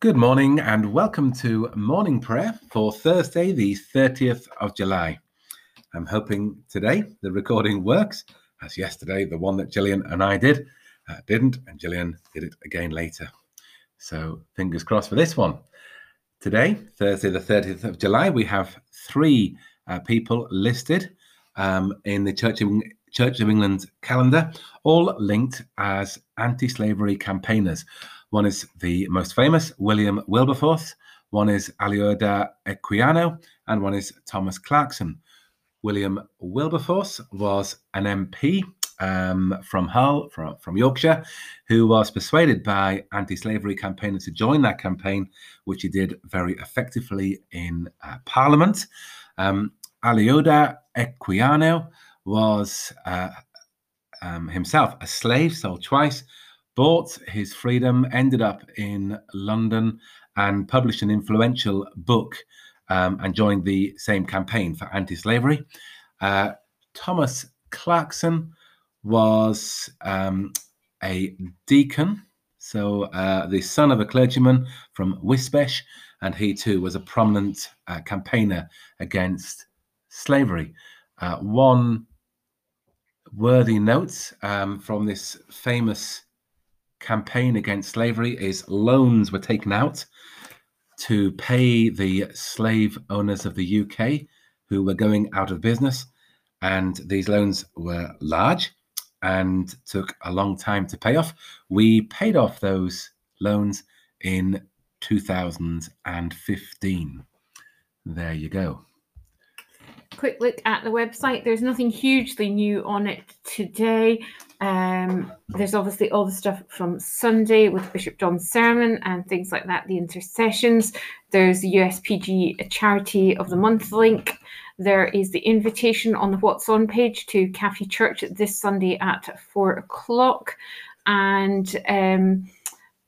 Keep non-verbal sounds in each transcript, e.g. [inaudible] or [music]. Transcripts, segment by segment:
Good morning and welcome to morning prayer for Thursday, the 30th of July. I'm hoping today the recording works, as yesterday the one that Gillian and I did uh, didn't, and Gillian did it again later. So fingers crossed for this one. Today, Thursday, the 30th of July, we have three uh, people listed um, in the Church of, Church of England calendar, all linked as anti slavery campaigners. One is the most famous, William Wilberforce. One is Olaudah Equiano, and one is Thomas Clarkson. William Wilberforce was an MP um, from Hull, from, from Yorkshire, who was persuaded by anti slavery campaigners to join that campaign, which he did very effectively in uh, Parliament. Um, Olaudah Equiano was uh, um, himself a slave, sold twice, bought his freedom, ended up in London, and published an influential book um, and joined the same campaign for anti slavery. Uh, Thomas Clarkson was um, a deacon, so uh, the son of a clergyman from Wisbech, and he too was a prominent uh, campaigner against slavery. Uh, one worthy note um, from this famous campaign against slavery is loans were taken out to pay the slave owners of the UK who were going out of business. And these loans were large and took a long time to pay off. We paid off those loans in 2015. There you go quick look at the website. There's nothing hugely new on it today. Um, there's obviously all the stuff from Sunday with Bishop John's sermon and things like that, the intercessions. There's the USPG Charity of the Month link. There is the invitation on the What's On page to Cafe Church this Sunday at four o'clock. And um,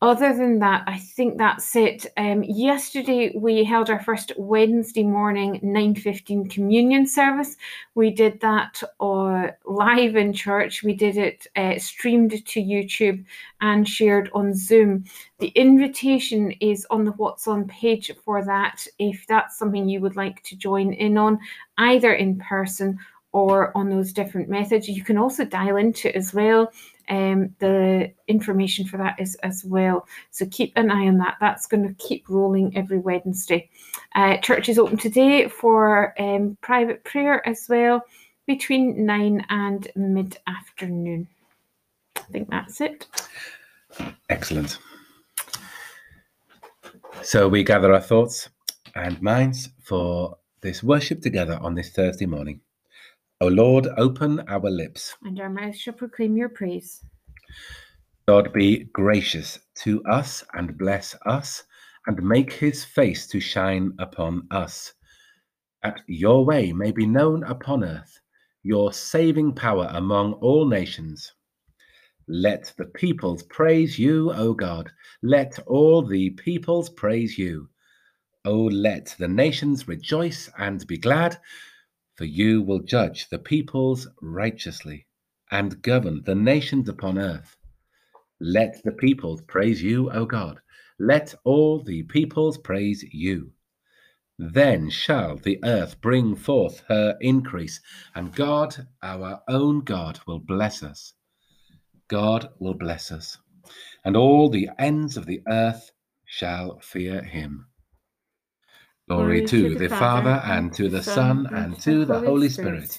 other than that, I think that's it. Um, yesterday we held our first Wednesday morning 9:15 communion service. We did that uh, live in church. We did it uh, streamed to YouTube and shared on Zoom. The invitation is on the What's On page for that. If that's something you would like to join in on, either in person or on those different methods, you can also dial into as well um, the information for that is as well. So keep an eye on that. That's going to keep rolling every Wednesday. Uh, church is open today for um, private prayer as well between 9 and mid afternoon. I think that's it. Excellent. So we gather our thoughts and minds for this worship together on this Thursday morning. O Lord, open our lips. And our mouth shall proclaim your praise. God be gracious to us and bless us, and make his face to shine upon us. That your way may be known upon earth, your saving power among all nations. Let the peoples praise you, O God. Let all the peoples praise you. O let the nations rejoice and be glad for you will judge the peoples righteously and govern the nations upon earth. Let the peoples praise you, O God. Let all the peoples praise you. Then shall the earth bring forth her increase, and God, our own God, will bless us. God will bless us, and all the ends of the earth shall fear him. Glory to the Father, and to the Son, and to the Holy Spirit,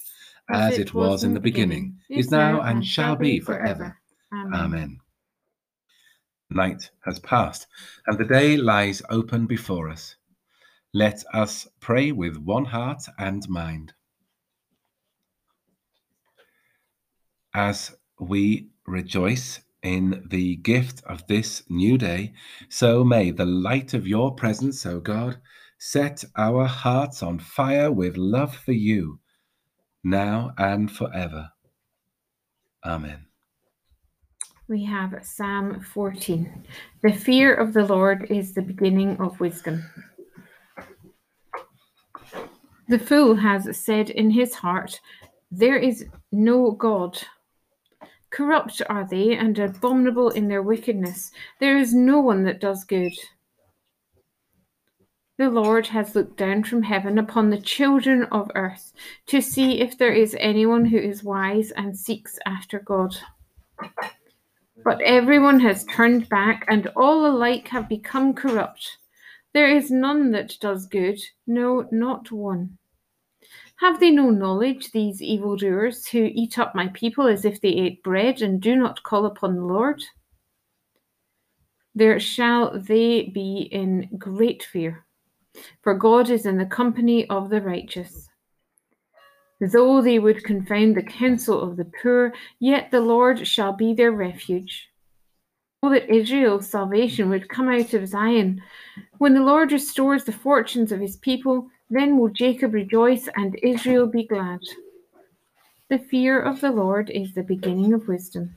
as it was in the beginning, is now, and shall be forever. Amen. Night has passed, and the day lies open before us. Let us pray with one heart and mind. As we rejoice in the gift of this new day, so may the light of your presence, O God, Set our hearts on fire with love for you, now and forever. Amen. We have Psalm 14. The fear of the Lord is the beginning of wisdom. The fool has said in his heart, There is no God. Corrupt are they and abominable in their wickedness. There is no one that does good. The Lord has looked down from heaven upon the children of earth to see if there is anyone who is wise and seeks after God. But everyone has turned back, and all alike have become corrupt. There is none that does good, no, not one. Have they no knowledge, these evildoers, who eat up my people as if they ate bread and do not call upon the Lord? There shall they be in great fear, for God is in the company of the righteous. Though they would confound the counsel of the poor, yet the Lord shall be their refuge. Oh, that Israel's salvation would come out of Zion. When the Lord restores the fortunes of his people, then will Jacob rejoice and Israel be glad. The fear of the Lord is the beginning of wisdom.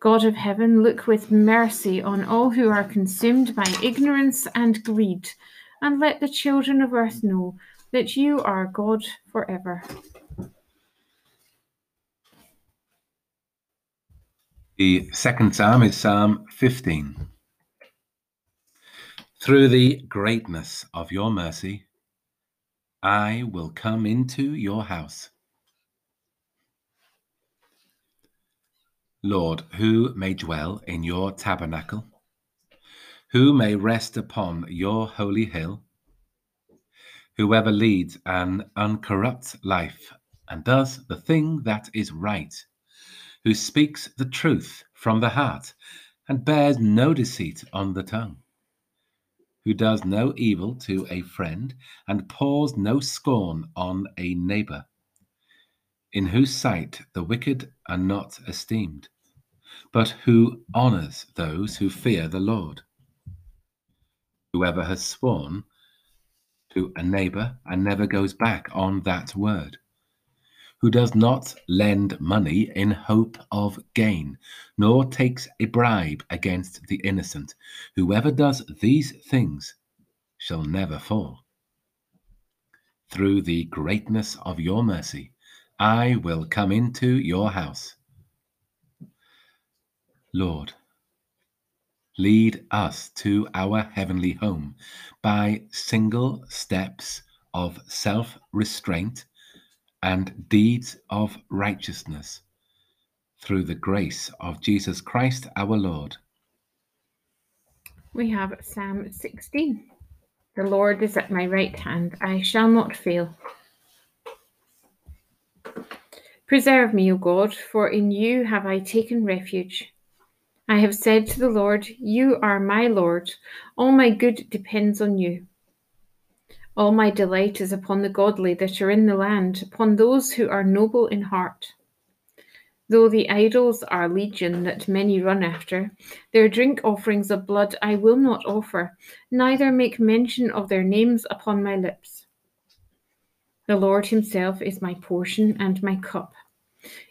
God of heaven, look with mercy on all who are consumed by ignorance and greed, and let the children of earth know that you are God forever. The second psalm is Psalm 15. Through the greatness of your mercy, I will come into your house. Lord, who may dwell in your tabernacle? Who may rest upon your holy hill? Whoever leads an uncorrupt life and does the thing that is right, who speaks the truth from the heart and bears no deceit on the tongue, who does no evil to a friend and pours no scorn on a neighbor, in whose sight the wicked are not esteemed, but who honors those who fear the Lord. Whoever has sworn to a neighbor and never goes back on that word, who does not lend money in hope of gain, nor takes a bribe against the innocent. Whoever does these things shall never fall. Through the greatness of your mercy, I will come into your house. Lord, lead us to our heavenly home by single steps of self restraint and deeds of righteousness through the grace of Jesus Christ our Lord. We have Psalm 16. The Lord is at my right hand, I shall not fail. Preserve me, O God, for in you have I taken refuge. I have said to the Lord, You are my Lord. All my good depends on you. All my delight is upon the godly that are in the land, upon those who are noble in heart. Though the idols are legion that many run after, their drink offerings of blood I will not offer, neither make mention of their names upon my lips. The Lord Himself is my portion and my cup.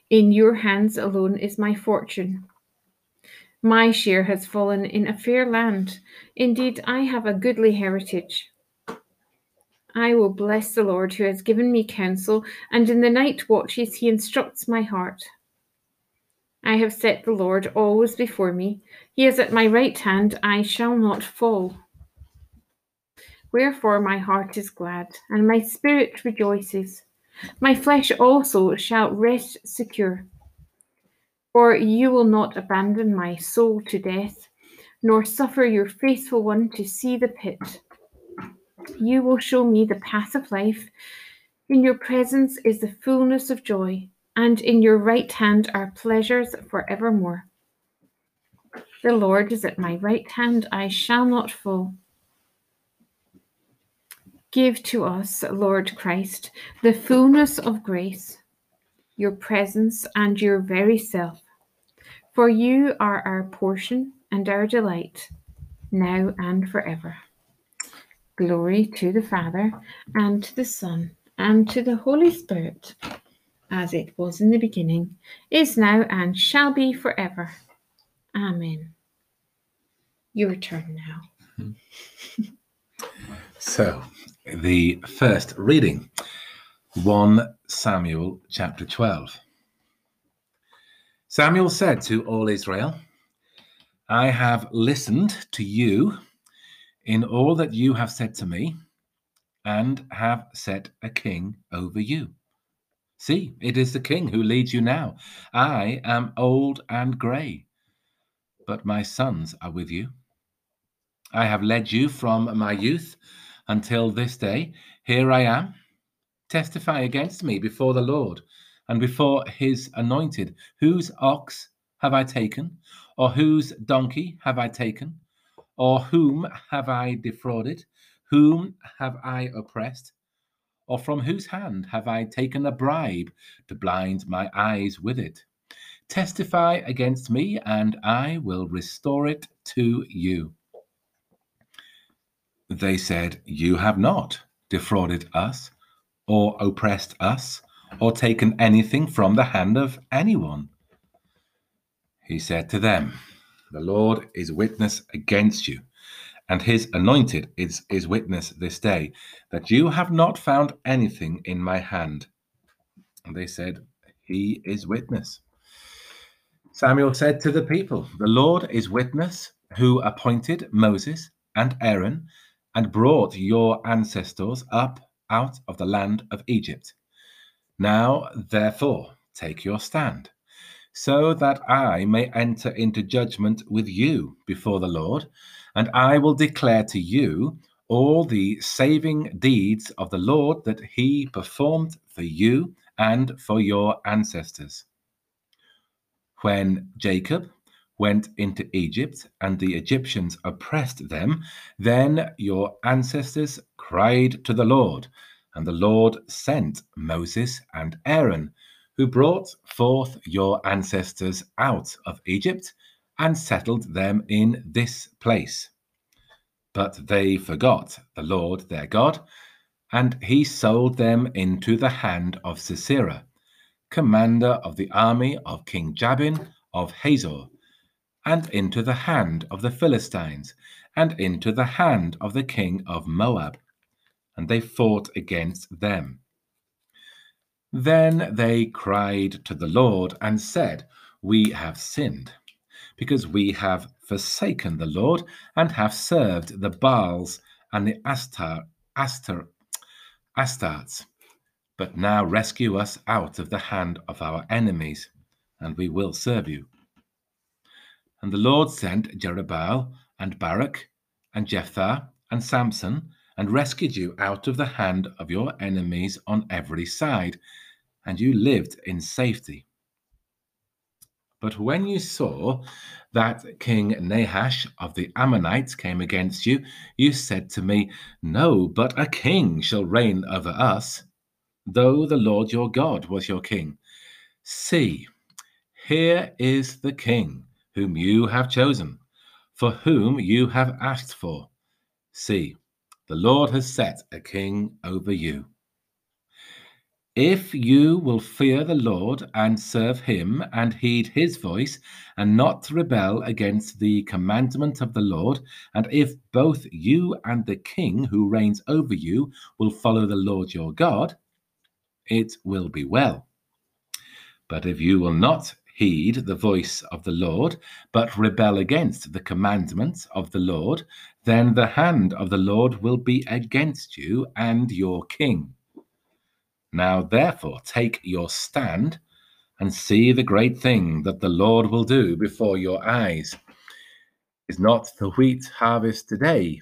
In your hands alone is my fortune. My share has fallen in a fair land. Indeed, I have a goodly heritage. I will bless the Lord who has given me counsel, and in the night watches he instructs my heart. I have set the Lord always before me. He is at my right hand, I shall not fall. Wherefore my heart is glad, and my spirit rejoices. My flesh also shall rest secure for you will not abandon my soul to death, nor suffer your faithful one to see the pit. You will show me the path of life. In your presence is the fullness of joy, and in your right hand are pleasures for evermore. The Lord is at my right hand, I shall not fall. Give to us, Lord Christ, the fullness of grace, your presence, and your very self for you are our portion and our delight, now and forever. Glory to the Father, and to the Son, and to the Holy Spirit, as it was in the beginning, is now, and shall be forever. Amen. Your turn now. [laughs] so, the first reading 1 Samuel chapter 12. Samuel said to all Israel, I have listened to you in all that you have said to me, and have set a king over you. See, it is the king who leads you now. I am old and grey, but my sons are with you. I have led you from my youth until this day. Here I am. Testify against me before the Lord and before his anointed. Whose ox have I taken? Or whose donkey have I taken? Or whom have I defrauded? Whom have I oppressed? Or from whose hand have I taken a bribe to blind my eyes with it? Testify against me, and I will restore it to you. They said, You have not defrauded us, or oppressed us, or taken anything from the hand of anyone. He said to them, The Lord is witness against you, and his anointed is, is witness this day, that you have not found anything in my hand. And they said, He is witness. Samuel said to the people, The Lord is witness who appointed Moses and Aaron and brought your ancestors up out of the land of Egypt. Now, therefore, take your stand, so that I may enter into judgment with you before the Lord, and I will declare to you all the saving deeds of the Lord that he performed for you and for your ancestors. When Jacob went into Egypt and the Egyptians oppressed them, then your ancestors cried to the Lord, and the Lord sent Moses and Aaron, who brought forth your ancestors out of Egypt and settled them in this place. But they forgot the Lord their God, and he sold them into the hand of Sisera, commander of the army of King Jabin of Hazor and into the hand of the Philistines, and into the hand of the king of Moab. And they fought against them. Then they cried to the Lord and said, We have sinned, because we have forsaken the Lord and have served the Baals and the Astar, Astar, Astartes. But now rescue us out of the hand of our enemies, and we will serve you. And the Lord sent Jerubbaal and Barak and Jephthah and Samson and rescued you out of the hand of your enemies on every side, and you lived in safety. But when you saw that King Nahash of the Ammonites came against you, you said to me, No, but a king shall reign over us, though the Lord your God was your king. See, here is the king whom you have chosen, for whom you have asked for. See, the Lord has set a king over you. If you will fear the Lord and serve him and heed his voice and not rebel against the commandment of the Lord, and if both you and the king who reigns over you will follow the Lord your God, it will be well. But if you will not heed the voice of the Lord, but rebel against the commandments of the Lord, then the hand of the Lord will be against you and your king. Now, therefore, take your stand and see the great thing that the Lord will do before your eyes. Is not the wheat harvest today?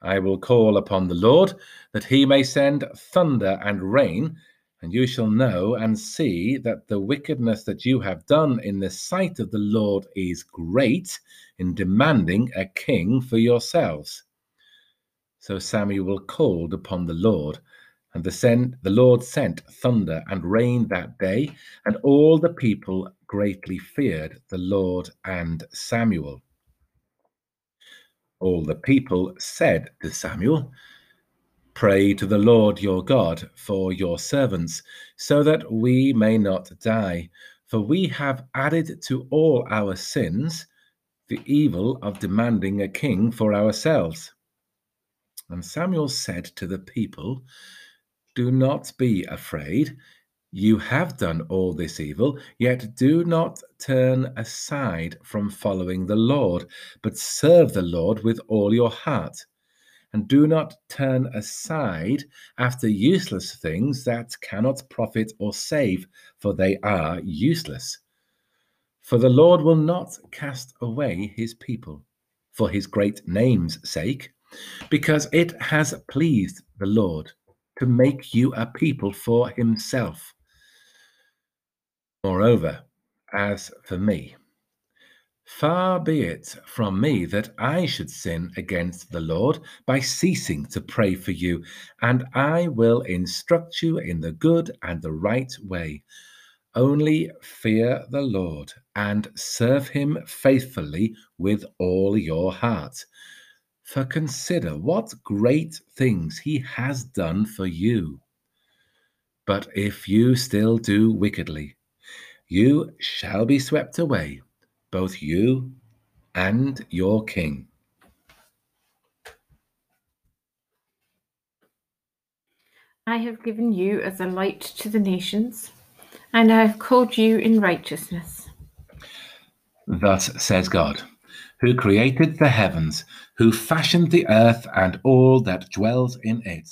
I will call upon the Lord that he may send thunder and rain and you shall know and see that the wickedness that you have done in the sight of the Lord is great in demanding a king for yourselves. So Samuel called upon the Lord, and the, sent, the Lord sent thunder and rain that day, and all the people greatly feared the Lord and Samuel. All the people said to Samuel, Pray to the Lord your God for your servants, so that we may not die. For we have added to all our sins the evil of demanding a king for ourselves. And Samuel said to the people, Do not be afraid. You have done all this evil, yet do not turn aside from following the Lord, but serve the Lord with all your heart and do not turn aside after useless things that cannot profit or save, for they are useless. For the Lord will not cast away his people for his great name's sake, because it has pleased the Lord to make you a people for himself. Moreover, as for me, Far be it from me that I should sin against the Lord by ceasing to pray for you, and I will instruct you in the good and the right way. Only fear the Lord and serve him faithfully with all your heart. For consider what great things he has done for you. But if you still do wickedly, you shall be swept away both you and your king. I have given you as a light to the nations, and I have called you in righteousness. Thus says God, who created the heavens, who fashioned the earth and all that dwells in it,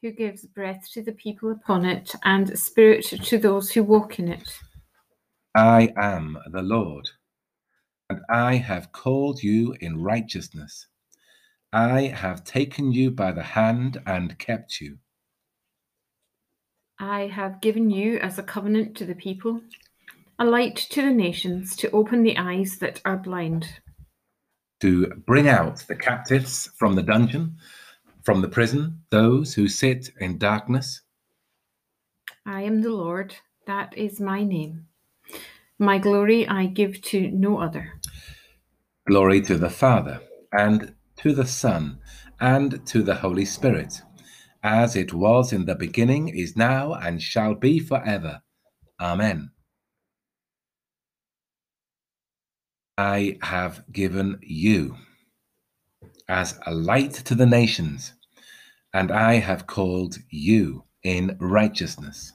who gives breath to the people upon it, and spirit to those who walk in it. I am the Lord and I have called you in righteousness. I have taken you by the hand and kept you. I have given you as a covenant to the people, a light to the nations, to open the eyes that are blind, to bring out the captives from the dungeon, from the prison, those who sit in darkness. I am the Lord, that is my name. My glory I give to no other. Glory to the Father, and to the Son, and to the Holy Spirit, as it was in the beginning, is now, and shall be forever. Amen. I have given you as a light to the nations, and I have called you in righteousness.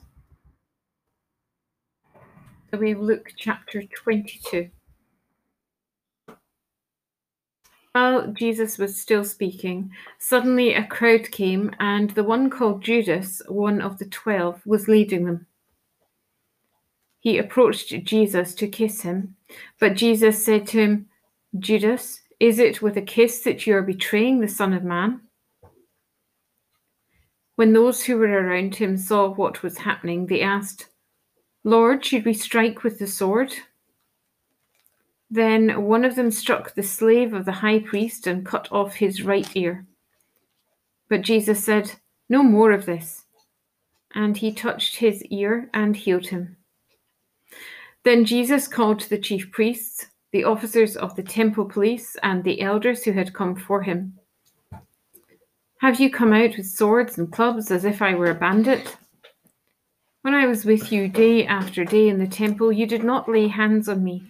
So we have Luke chapter 22. While Jesus was still speaking, suddenly a crowd came, and the one called Judas, one of the twelve, was leading them. He approached Jesus to kiss him, but Jesus said to him, Judas, is it with a kiss that you are betraying the Son of Man? When those who were around him saw what was happening, they asked, Lord, should we strike with the sword? Then one of them struck the slave of the high priest and cut off his right ear. But Jesus said, No more of this. And he touched his ear and healed him. Then Jesus called to the chief priests, the officers of the temple police, and the elders who had come for him. Have you come out with swords and clubs as if I were a bandit? When I was with you day after day in the temple, you did not lay hands on me.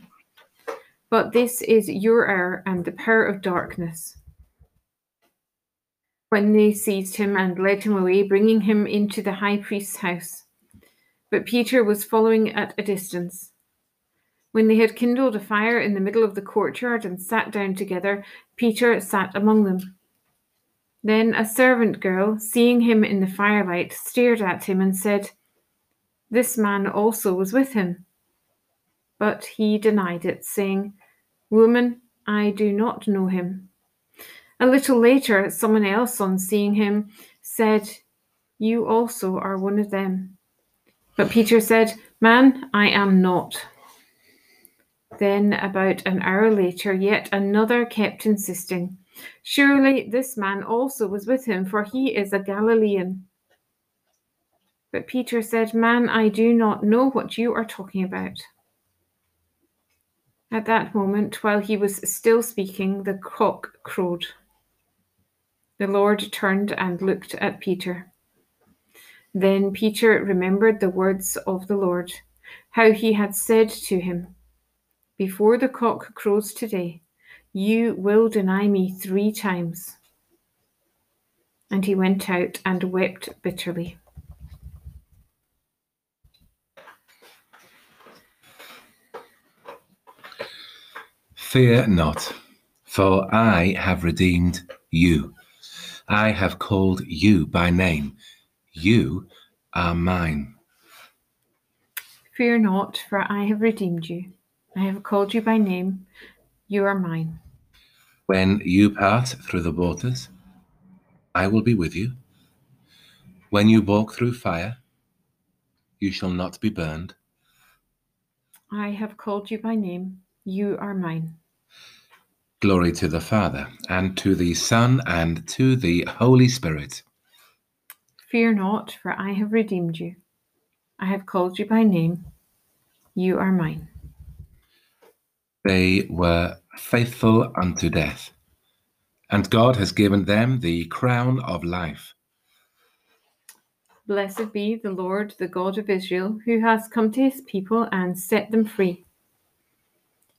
But this is your hour and the power of darkness. When they seized him and led him away, bringing him into the high priest's house. But Peter was following at a distance. When they had kindled a fire in the middle of the courtyard and sat down together, Peter sat among them. Then a servant girl, seeing him in the firelight, stared at him and said, This man also was with him. But he denied it, saying, Woman, I do not know him. A little later, someone else, on seeing him, said, You also are one of them. But Peter said, Man, I am not. Then, about an hour later, yet another kept insisting, Surely this man also was with him, for he is a Galilean. But Peter said, Man, I do not know what you are talking about. At that moment, while he was still speaking, the cock crowed. The Lord turned and looked at Peter. Then Peter remembered the words of the Lord, how he had said to him, Before the cock crows today, you will deny me three times. And he went out and wept bitterly. Fear not, for I have redeemed you. I have called you by name. You are mine. Fear not, for I have redeemed you. I have called you by name. You are mine. When you pass through the waters, I will be with you. When you walk through fire, you shall not be burned. I have called you by name. You are mine. Glory to the Father, and to the Son, and to the Holy Spirit. Fear not, for I have redeemed you. I have called you by name. You are mine. They were faithful unto death, and God has given them the crown of life. Blessed be the Lord, the God of Israel, who has come to his people and set them free.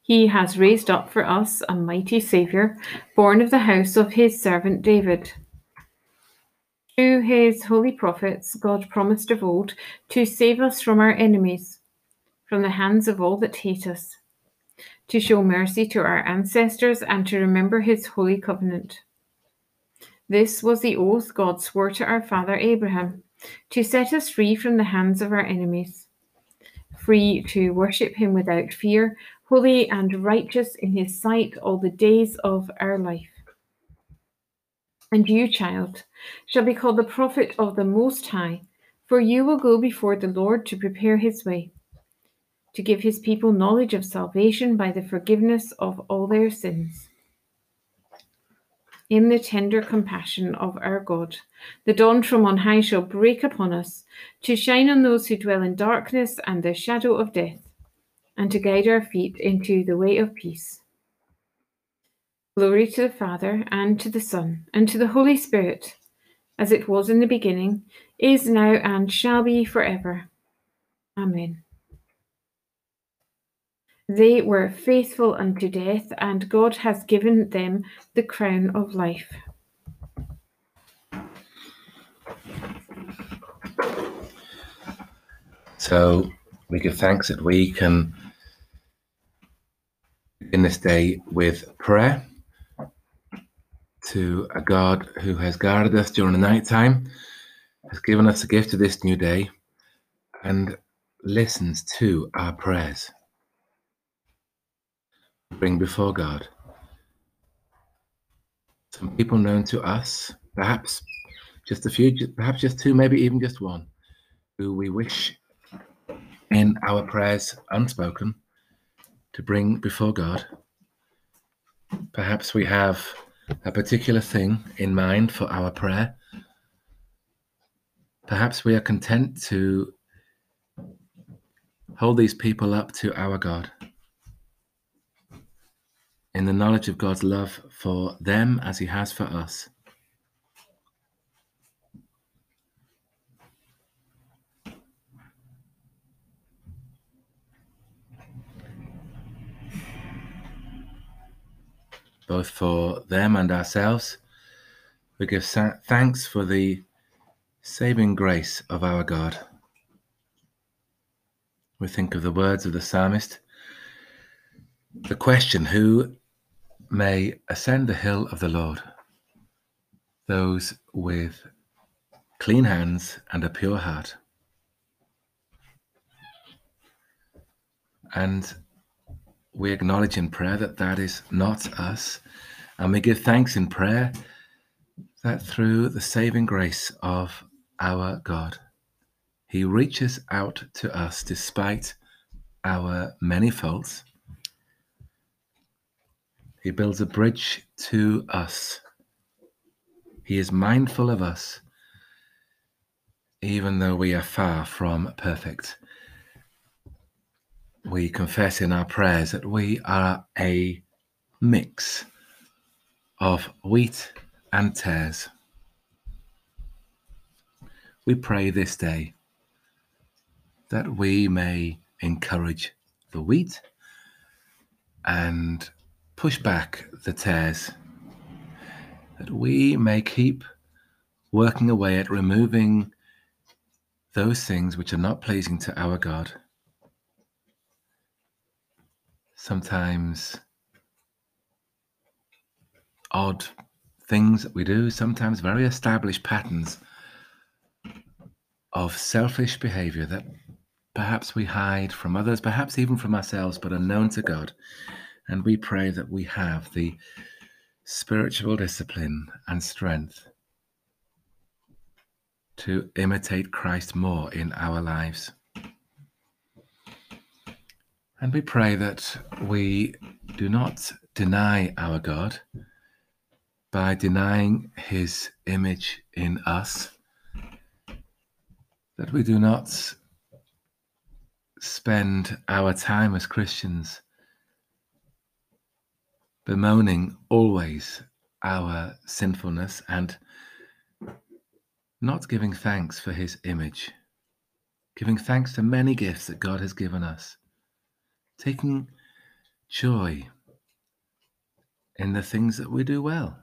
He has raised up for us a mighty Saviour, born of the house of his servant David. Through his holy prophets, God promised of old to save us from our enemies, from the hands of all that hate us, to show mercy to our ancestors, and to remember his holy covenant. This was the oath God swore to our father Abraham to set us free from the hands of our enemies, free to worship him without fear, holy and righteous in his sight all the days of our life. And you, child, shall be called the prophet of the Most High, for you will go before the Lord to prepare his way, to give his people knowledge of salvation by the forgiveness of all their sins in the tender compassion of our God. The dawn from on high shall break upon us, to shine on those who dwell in darkness and the shadow of death, and to guide our feet into the way of peace. Glory to the Father, and to the Son, and to the Holy Spirit, as it was in the beginning, is now, and shall be forever. Amen. They were faithful unto death, and God has given them the crown of life. So we give thanks that we can begin this day with prayer to a God who has guarded us during the night time, has given us a gift of this new day, and listens to our prayers bring before God. Some people known to us, perhaps just a few, perhaps just two, maybe even just one, who we wish in our prayers unspoken to bring before God. Perhaps we have a particular thing in mind for our prayer. Perhaps we are content to hold these people up to our God in the knowledge of God's love for them as He has for us. Both for them and ourselves, we give thanks for the saving grace of our God. We think of the words of the psalmist. The question, who may ascend the hill of the Lord, those with clean hands and a pure heart. And we acknowledge in prayer that that is not us. And we give thanks in prayer that through the saving grace of our God, He reaches out to us despite our many faults he builds a bridge to us. He is mindful of us, even though we are far from perfect. We confess in our prayers that we are a mix of wheat and tares. We pray this day that we may encourage the wheat and push back the tares, that we may keep working away at removing those things which are not pleasing to our God. Sometimes odd things that we do, sometimes very established patterns of selfish behavior that perhaps we hide from others, perhaps even from ourselves, but are known to God. And we pray that we have the spiritual discipline and strength to imitate Christ more in our lives. And we pray that we do not deny our God by denying his image in us, that we do not spend our time as Christians bemoaning always our sinfulness and not giving thanks for his image, giving thanks to many gifts that God has given us, taking joy in the things that we do well,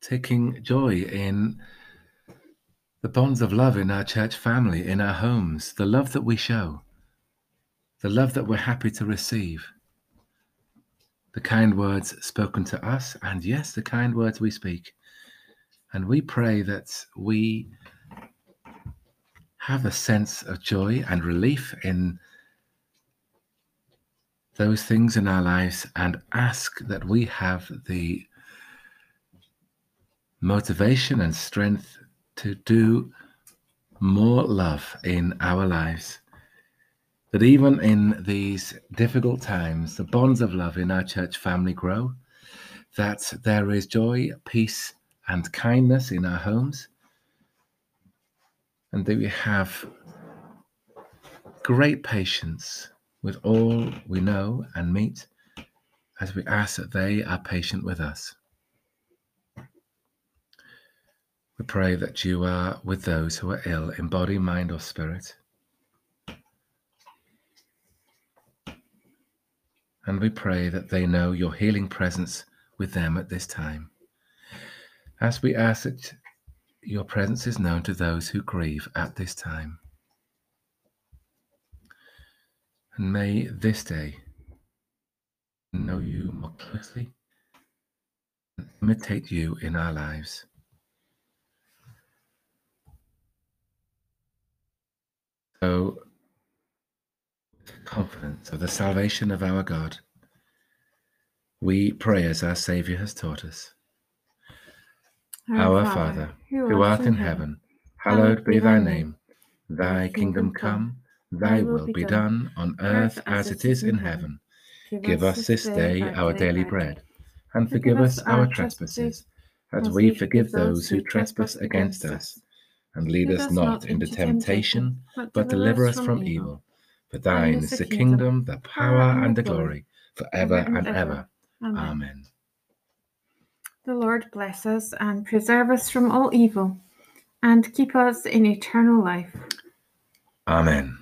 taking joy in the bonds of love in our church family, in our homes, the love that we show, the love that we're happy to receive, the kind words spoken to us, and yes, the kind words we speak. And we pray that we have a sense of joy and relief in those things in our lives and ask that we have the motivation and strength to do more love in our lives. That even in these difficult times, the bonds of love in our church family grow, that there is joy, peace, and kindness in our homes, and that we have great patience with all we know and meet as we ask that they are patient with us. We pray that you are with those who are ill in body, mind, or spirit. And we pray that they know your healing presence with them at this time. As we ask that your presence is known to those who grieve at this time. And may this day know you more closely and imitate you in our lives. So, with confidence of the salvation of our God, we pray as our Saviour has taught us. Our Father, who art in heaven, hallowed be thy name. Thy kingdom come, thy will be done on earth as it is in heaven. Give us this day our daily bread, and forgive us our trespasses, as we forgive those who trespass against us and lead us not into temptation, but deliver us from evil. For thine is the kingdom, the power, and the glory, for ever and ever. Amen. The Lord bless us and preserve us from all evil, and keep us in eternal life. Amen.